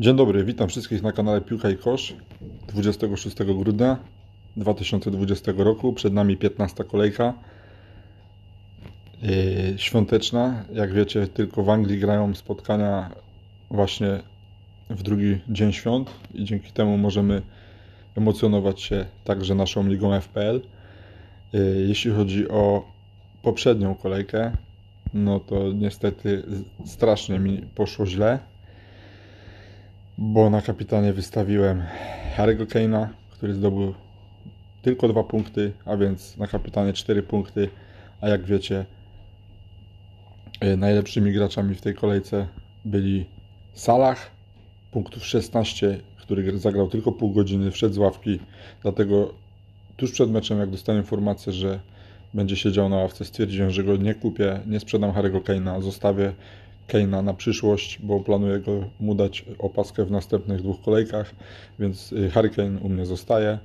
Dzień dobry, witam wszystkich na kanale Piłka i Kosz 26 grudnia 2020 roku. Przed nami 15 kolejka yy, świąteczna. Jak wiecie, tylko w Anglii grają spotkania właśnie w drugi dzień świąt i dzięki temu możemy emocjonować się także naszą ligą FPL. Yy, jeśli chodzi o poprzednią kolejkę, no to niestety strasznie mi poszło źle bo na kapitanie wystawiłem Harry'ego Kane'a, który zdobył tylko dwa punkty, a więc na kapitanie 4 punkty, a jak wiecie e, najlepszymi graczami w tej kolejce byli Salah, punktów 16, który zagrał tylko pół godziny, wszedł z ławki, dlatego tuż przed meczem, jak dostałem informację, że będzie siedział na ławce, stwierdziłem, że go nie kupię, nie sprzedam Harry'ego Kane'a, zostawię Keina na przyszłość, bo planuję go mu dać opaskę w następnych dwóch kolejkach, więc y, Harry Kane u mnie zostaje.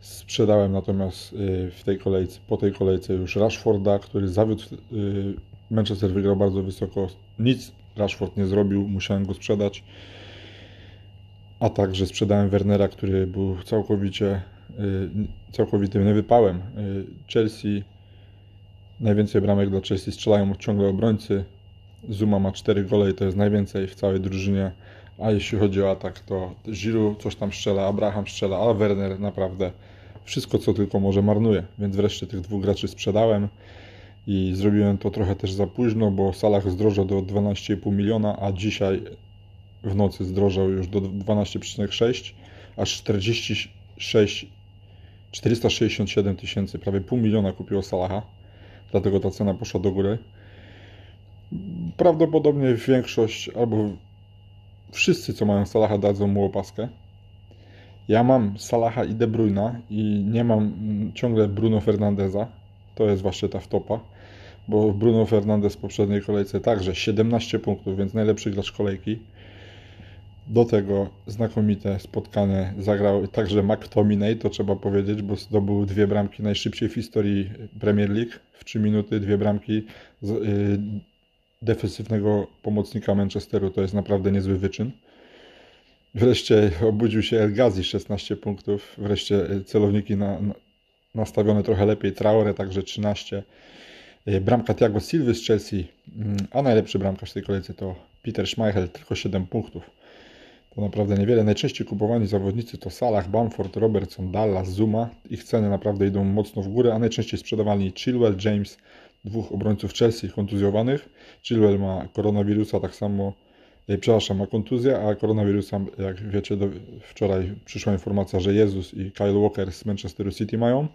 Sprzedałem natomiast y, w tej kolejce, po tej kolejce już Rashforda, który zawiódł. Y, Manchester wygrał bardzo wysoko. Nic Rashford nie zrobił, musiałem go sprzedać. A także sprzedałem Wernera, który był całkowicie całkowitym niewypałem. Chelsea, najwięcej bramek dla Chelsea strzelają ciągle obrońcy. Zuma ma 4 gole i to jest najwięcej w całej drużynie. A jeśli chodzi o atak, to Giroud coś tam strzela, Abraham strzela, a Werner naprawdę wszystko, co tylko może marnuje. Więc wreszcie tych dwóch graczy sprzedałem i zrobiłem to trochę też za późno, bo Salah zdrożał do 12,5 miliona, a dzisiaj w nocy zdrożał już do 12,6, aż 46 467 tysięcy, prawie pół miliona kupiło Salaha, dlatego ta cena poszła do góry. Prawdopodobnie większość albo wszyscy, co mają Salaha, dadzą mu opaskę. Ja mam Salaha i De Bruyna i nie mam ciągle Bruno Fernandeza. To jest właśnie ta wtopa, bo Bruno Fernandez w poprzedniej kolejce także 17 punktów, więc najlepszy gracz kolejki. Do tego znakomite spotkanie zagrał także McTominay, to trzeba powiedzieć, bo zdobył dwie bramki najszybciej w historii Premier League. W 3 minuty dwie bramki. Z, yy, defensywnego pomocnika Manchesteru to jest naprawdę niezły wyczyn. Wreszcie obudził się El Ghazi, 16 punktów. Wreszcie celowniki na, na, nastawione trochę lepiej. Traore także 13. Bramka Thiago Silva z Chelsea, mm, a najlepszy bramkarz tej kolejce to Peter Schmeichel, tylko 7 punktów. To naprawdę niewiele. Najczęściej kupowani zawodnicy to Salah, Bamford, Robertson, Dallas, Zuma. Ich ceny naprawdę idą mocno w górę, a najczęściej sprzedawani Chilwell, James, dwóch obrońców Chelsea kontuzjowanych. Chilwell ma koronawirusa, tak samo, e, przepraszam, ma kontuzję, a koronawirusa, jak wiecie, do, wczoraj przyszła informacja, że Jezus i Kyle Walker z Manchesteru City mają,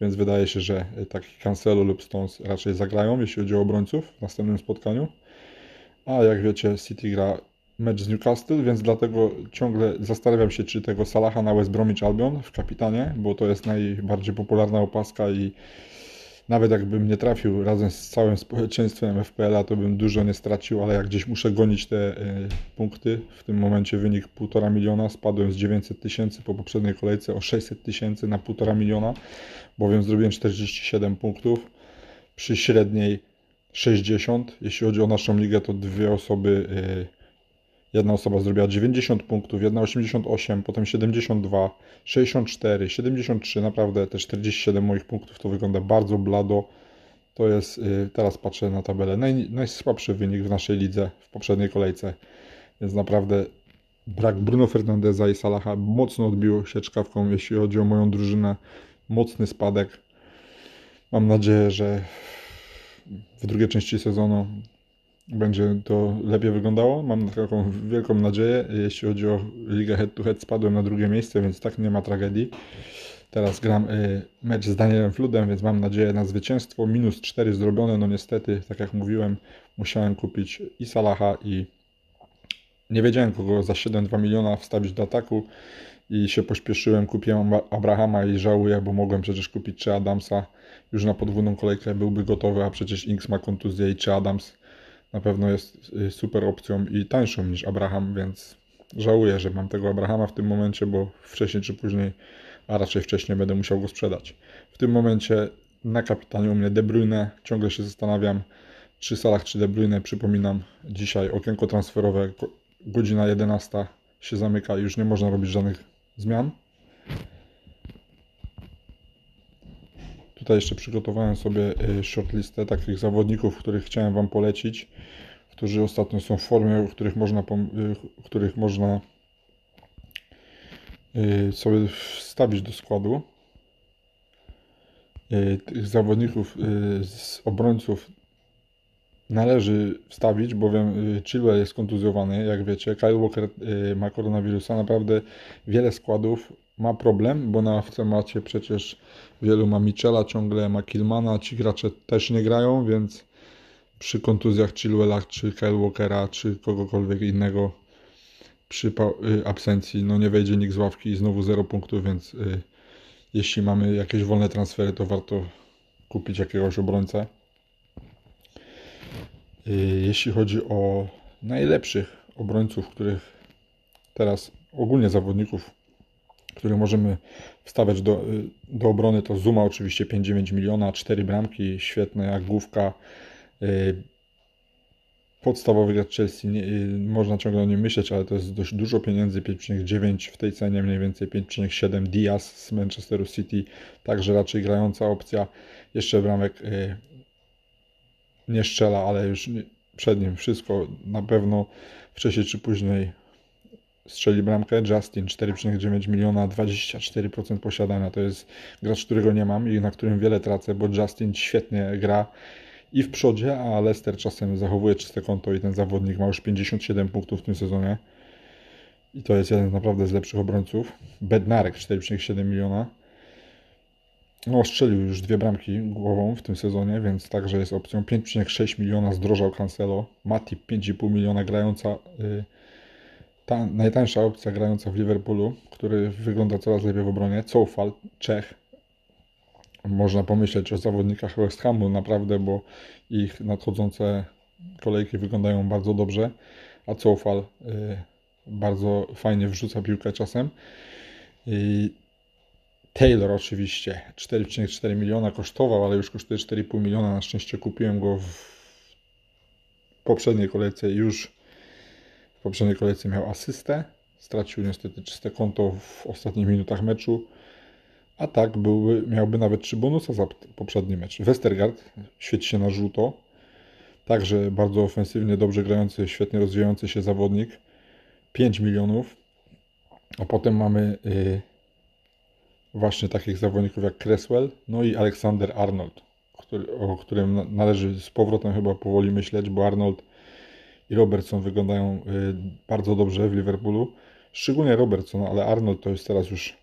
więc wydaje się, że e, taki Cancelo lub Stones raczej zagrają, jeśli chodzi o obrońców w następnym spotkaniu. A jak wiecie, City gra mecz z Newcastle, więc dlatego ciągle zastanawiam się, czy tego Salaha na West Bromwich Albion w kapitanie, bo to jest najbardziej popularna opaska i nawet jakbym nie trafił razem z całym społeczeństwem FPL-a, to bym dużo nie stracił, ale jak gdzieś muszę gonić te y, punkty, w tym momencie wynik 1,5 miliona, spadłem z 900 tysięcy po poprzedniej kolejce o 600 tysięcy na 1,5 miliona, bowiem zrobiłem 47 punktów przy średniej 60. Jeśli chodzi o naszą ligę, to dwie osoby y, Jedna osoba zrobiła 90 punktów, jedna 88, potem 72, 64, 73, naprawdę te 47 moich punktów to wygląda bardzo blado. To jest, y, teraz patrzę na tabelę, naj, najsłabszy wynik w naszej lidze w poprzedniej kolejce. Więc naprawdę brak Bruno Fernandeza i Salaha mocno odbiło się czkawką, jeśli chodzi o moją drużynę. Mocny spadek. Mam nadzieję, że w drugiej części sezonu będzie to lepiej wyglądało. Mam taką wielką nadzieję. Jeśli chodzi o ligę head to head, spadłem na drugie miejsce, więc tak nie ma tragedii. Teraz gram y, mecz z Danielem Fludem, więc mam nadzieję na zwycięstwo. Minus 4 zrobione, no niestety, tak jak mówiłem, musiałem kupić i Salaha i nie wiedziałem kogo za 7,2 miliona wstawić do ataku i się pośpieszyłem, kupiłem Abrahama i żałuję, bo mogłem przecież kupić czy Adamsa już na podwójną kolejkę byłby gotowy, a przecież Inks ma kontuzję i czy Adams na pewno jest super opcją i tańszą niż Abraham, więc żałuję, że mam tego Abrahama w tym momencie, bo wcześniej czy później, a raczej wcześniej będę musiał go sprzedać. W tym momencie na kapitanie u mnie De Bruyne, ciągle się zastanawiam, czy Salah, czy De Bruyne, przypominam, dzisiaj okienko transferowe, godzina 11, się zamyka i już nie można robić żadnych zmian. Tutaj jeszcze przygotowałem sobie y, shortlistę takich zawodników, których chciałem Wam polecić, którzy ostatnio są w formie, których można, w których można sobie wstawić do składu. Tych zawodników z obrońców należy wstawić, bowiem y, Chilwell jest kontuzjowany, jak wiecie. Kyle Walker y, ma koronawirusa. Naprawdę wiele składów ma problem, bo na macie przecież wielu ma Michela, ciągle ma Kilmana, ci gracze też nie grają, więc przy kontuzjach Chilwella, czy Kyle Walkera, czy kogokolwiek innego przy y, absencji, no nie wejdzie nikt z ławki i znowu 0 punktów, więc jeśli mamy jakieś wolne transfery, to warto kupić jakiegoś obrońcę. Y, jeśli chodzi o najlepszych obrońców, których teraz ogólnie zawodników, których możemy wstawiać do, y, do obrony, to Zuma oczywiście 5,9 miliona, 4 bramki, świetne jak główka. Y, podstawowy gracz Chelsea, nie, można ciągle o nim myśleć, ale to jest dość dużo pieniędzy, 5,9 w tej cenie, mniej więcej 5,7 Diaz z Manchesteru City, także raczej grająca opcja. Jeszcze bramek nie strzela, ale już przed nim wszystko na pewno wcześniej czy później strzeli bramkę. Justin 4,9 miliona, 24% posiadania. To jest gracz, którego nie mam i na którym wiele tracę, bo Justin świetnie gra i w przodzie, a Leicester czasem zachowuje czyste konto i ten zawodnik ma już 57 punktów w tym sezonie. I to jest jeden naprawdę z lepszych obrońców. Bednarek 4,7 miliona. No, strzelił już dwie bramki głową w tym sezonie, więc także jest opcją. 5,6 miliona zdrożał Cancelo. Matip 5,5 miliona grająca. Y, ta najtańsza opcja grająca w Liverpoolu, który wygląda coraz lepiej w obronie. Coufal, Czech. Można pomyśleć o zawodnikach West Hamu naprawdę, bo ich nadchodzące kolejki wyglądają bardzo dobrze, a Coufal y, bardzo fajnie wrzuca piłkę czasem. I Taylor oczywiście 4,4 miliona kosztował, ale już kosztuje 4,5 miliona. Na szczęście kupiłem go w poprzedniej kolejce już poprzedniej kolejce miał asystę. Stracił niestety czyste konto w ostatnich minutach meczu. A tak byłby, miałby nawet 3 bonusa za poprzedni mecz. Westergaard świeci się na żółto. Także bardzo ofensywnie, dobrze grający, świetnie rozwijający się zawodnik. 5 milionów. A potem mamy y, właśnie takich zawodników jak Cresswell, no i Alexander Arnold, który, o którym należy z powrotem chyba powoli myśleć, bo Arnold i Robertson wyglądają y, bardzo dobrze w Liverpoolu. Szczególnie Robertson, ale Arnold to jest teraz już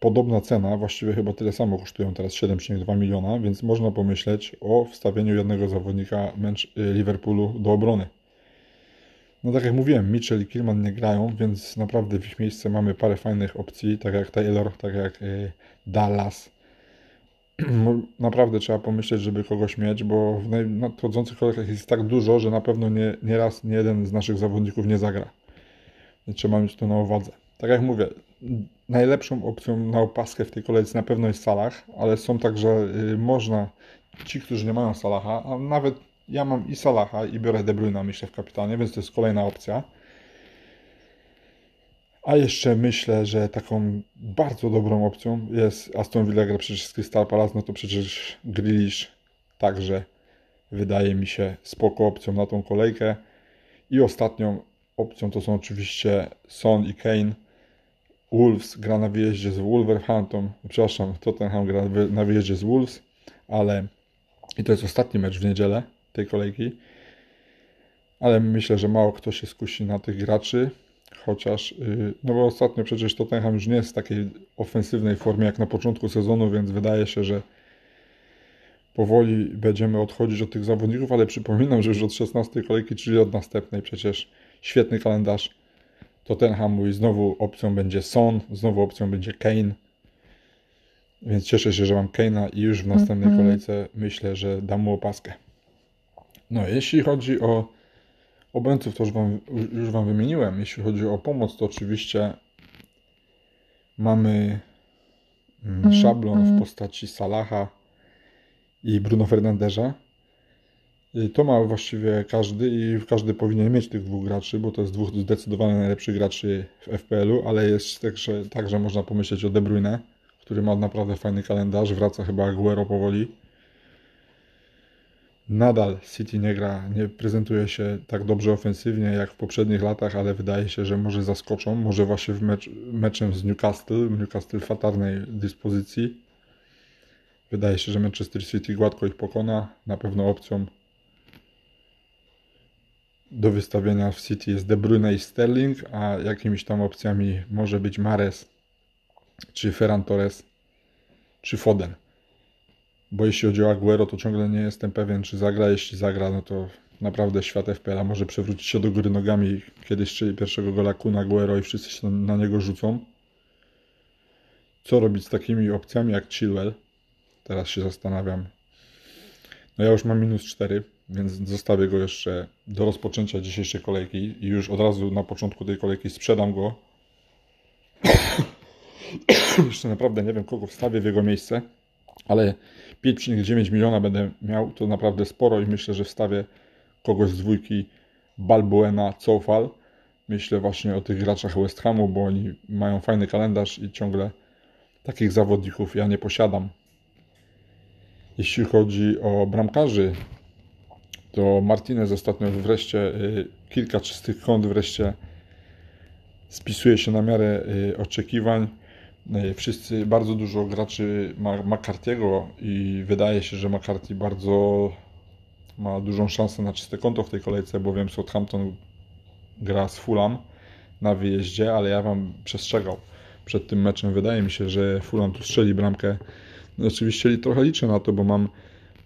podobna cena, właściwie chyba tyle samo kosztują teraz 7,2 miliona, więc można pomyśleć o wstawieniu jednego zawodnika y, Liverpoolu do obrony. No tak jak mówiłem, Mitchell i Killman nie grają, więc naprawdę w ich miejsce mamy parę fajnych opcji, tak jak Taylor, tak jak y, Dallas. naprawdę trzeba pomyśleć, żeby kogoś mieć, bo w nadchodzących kolejkach jest tak dużo, że na pewno nie, nie raz, nie jeden z naszych zawodników nie zagra. Trzeba mieć to na uwadze. Tak jak mówię, najlepszą opcją na opaskę w tej kolejce na pewno jest Salah, ale są także, y, można, ci, którzy nie mają Salaha, a nawet ja mam i Salaha i biorę De Bruyne myślę w kapitanie, więc to jest kolejna opcja. A jeszcze myślę, że taką bardzo dobrą opcją jest Aston Villa gra przecież z Crystal Palace, no to przecież Grealish także wydaje mi się spoko opcją na tą kolejkę. I ostatnią opcją to są oczywiście Son i Kane. Wolves gra na wyjeździe z Wolverhampton, przepraszam, Tottenham gra na wyjeździe z Wolves, ale i to jest ostatni mecz w niedzielę, tej kolejki. Ale myślę, że mało kto się skusi na tych graczy. Chociaż, y, no bo ostatnio przecież Tottenham już nie jest w takiej ofensywnej formie jak na początku sezonu, więc wydaje się, że powoli będziemy odchodzić od tych zawodników, ale przypominam, że już od 16 kolejki, czyli od następnej przecież świetny kalendarz Tottenhamu i znowu opcją będzie Son, znowu opcją będzie Kane. Więc cieszę się, że mam Kane'a i już w następnej mm -hmm. kolejce myślę, że dam mu opaskę. No, jeśli chodzi o obrońców, to już wam, już wam wymieniłem. Jeśli chodzi o pomoc, to oczywiście mamy mm, szablon w postaci Salaha i Bruno Fernandesza. Y, To ma właściwie każdy i każdy powinien mieć tych dwóch graczy, bo to jest dwóch zdecydowanie najlepszych graczy w FPL-u, ale jest także, także można pomyśleć o De Bruyne, który ma naprawdę fajny kalendarz, wraca chyba Aguero powoli. Nadal City nie gra, nie prezentuje się tak dobrze ofensywnie jak w poprzednich latach, ale wydaje się, że może zaskoczą, może właśnie w mecz, meczem z Newcastle, Newcastle fatalnej dyspozycji. Wydaje się, że Manchester City gładko ich pokona, na pewno opcją do wystawienia w City jest De Bruyne i Sterling, a jakimiś tam opcjami może być Mares, czy Ferran Torres, czy Foden. Bo jeśli chodzi o Aguero, to ciągle nie jestem pewien, czy zagra. Jeśli zagra, no to naprawdę świat FPL może przewrócić się do góry nogami. Kiedyś strzeli pierwszego gola Kun Aguero i wszyscy się na niego rzucą. Co robić z takimi opcjami jak Chilwell? Teraz się zastanawiam. No ja już mam minus 4, więc zostawię go jeszcze do rozpoczęcia dzisiejszej kolejki i już od razu na początku tej kolejki sprzedam go. jeszcze naprawdę nie wiem, kogo wstawię w jego miejsce, ale 5,9 miliona będę miał, to naprawdę sporo i myślę, że wstawię kogoś z dwójki Balbuena, Cofal. Myślę właśnie o tych graczach West Hamu, bo oni mają fajny kalendarz i ciągle takich zawodników ja nie posiadam. Jeśli chodzi o bramkarzy, to Martinez ostatnio wreszcie y, kilka czystych kąt wreszcie spisuje się na miarę y, oczekiwań. Y, Wszyscy, bardzo dużo graczy ma McCarthy'ego i wydaje się, że McCarthy bardzo ma dużą szansę na czyste konto w tej kolejce, bowiem Southampton gra z Fulham na wyjeździe, ale ja Wam przestrzegał przed tym meczem. Wydaje mi się, że Fulham tu strzeli bramkę. No, oczywiście trochę liczę na to, bo mam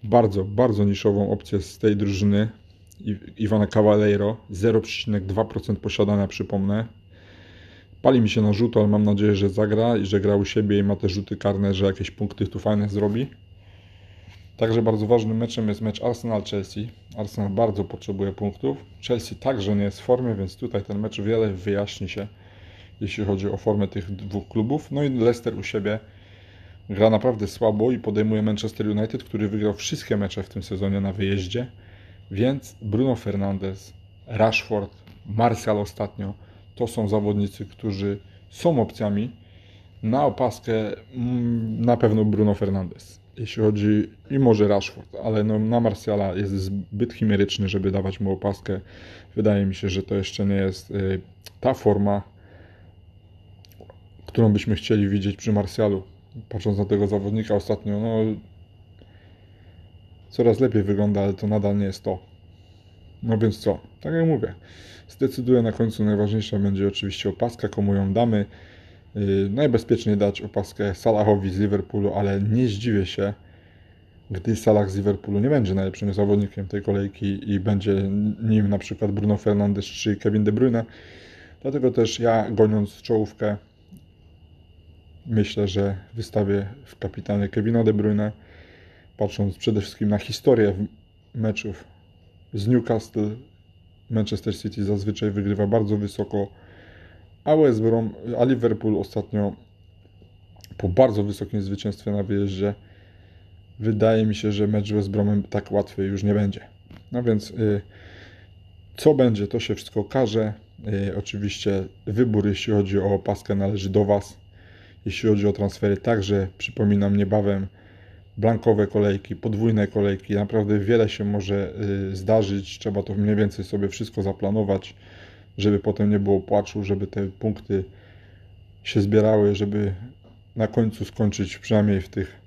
bardzo, bardzo niszową opcję z tej drużyny Iwana Cavaleiro. 0,2% posiadania, przypomnę. Pali mi się na rzut, ale mam nadzieję, że zagra i że gra u siebie i ma te rzuty karne, że jakieś punkty tu fajne zrobi. Także bardzo ważnym meczem jest mecz Arsenal-Chelsea. Arsenal bardzo potrzebuje punktów. Chelsea także nie jest w formie, więc tutaj ten mecz wiele wyjaśni się, jeśli chodzi o formę tych dwóch klubów. No i Leicester u siebie gra naprawdę słabo i podejmuje Manchester United, który wygrał wszystkie mecze w tym sezonie na wyjeździe. Więc Bruno Fernandes, Rashford, Martial ostatnio to są zawodnicy, którzy są opcjami. Na opaskę mm, na pewno Bruno Fernandes, jeśli chodzi i może Rashford, ale no, na Martiala jest zbyt chimeryczny, żeby dawać mu opaskę. Wydaje mi się, że to jeszcze nie jest y, ta forma, którą byśmy chcieli widzieć przy Martialu. Patrząc na tego zawodnika ostatnio, no coraz lepiej wygląda, ale to nadal nie jest to. No więc co? Tak jak mówię, zdecyduję na końcu. Najważniejsza będzie oczywiście opaska, komu ją damy. Yy, najbezpieczniej dać opaskę Salahowi z Liverpoolu, ale nie zdziwię się, gdy Salah z Liverpoolu nie będzie najlepszym zawodnikiem tej kolejki i będzie nim na przykład Bruno Fernandes czy Kevin De Bruyne. Dlatego też ja, goniąc czołówkę, myślę, że wystawię w kapitanie Kevina De Bruyne, patrząc przede wszystkim na historię meczów z Newcastle. Manchester City zazwyczaj wygrywa bardzo wysoko, a West Brom, a Liverpool ostatnio po bardzo wysokim zwycięstwie na wyjeździe wydaje mi się, że mecz West Bromem tak łatwy już nie będzie. No więc y, co będzie, to się wszystko okaże. Y, oczywiście wybór, jeśli chodzi o opaskę, należy do Was. Jeśli chodzi o transfery, także przypominam niebawem blankowe kolejki, podwójne kolejki. Naprawdę wiele się może y, zdarzyć. Trzeba to mniej więcej sobie wszystko zaplanować, żeby potem nie było płaczu, żeby te punkty się zbierały, żeby na końcu skończyć przynajmniej w tych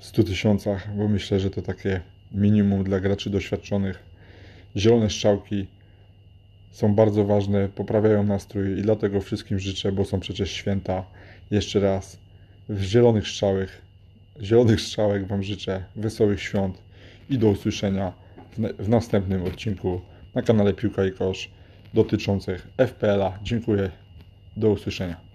100 tysiącach, bo myślę, że to takie minimum dla graczy doświadczonych. Zielone strzałki są bardzo ważne, poprawiają nastrój i dlatego wszystkim życzę, bo są przecież święta. Jeszcze raz w zielonych strzałek, zielonych strzałek Wam życzę wesołych świąt i do usłyszenia w, w następnym odcinku na kanale Piłka i Kosz dotyczących FPL-a. Dziękuję, do usłyszenia.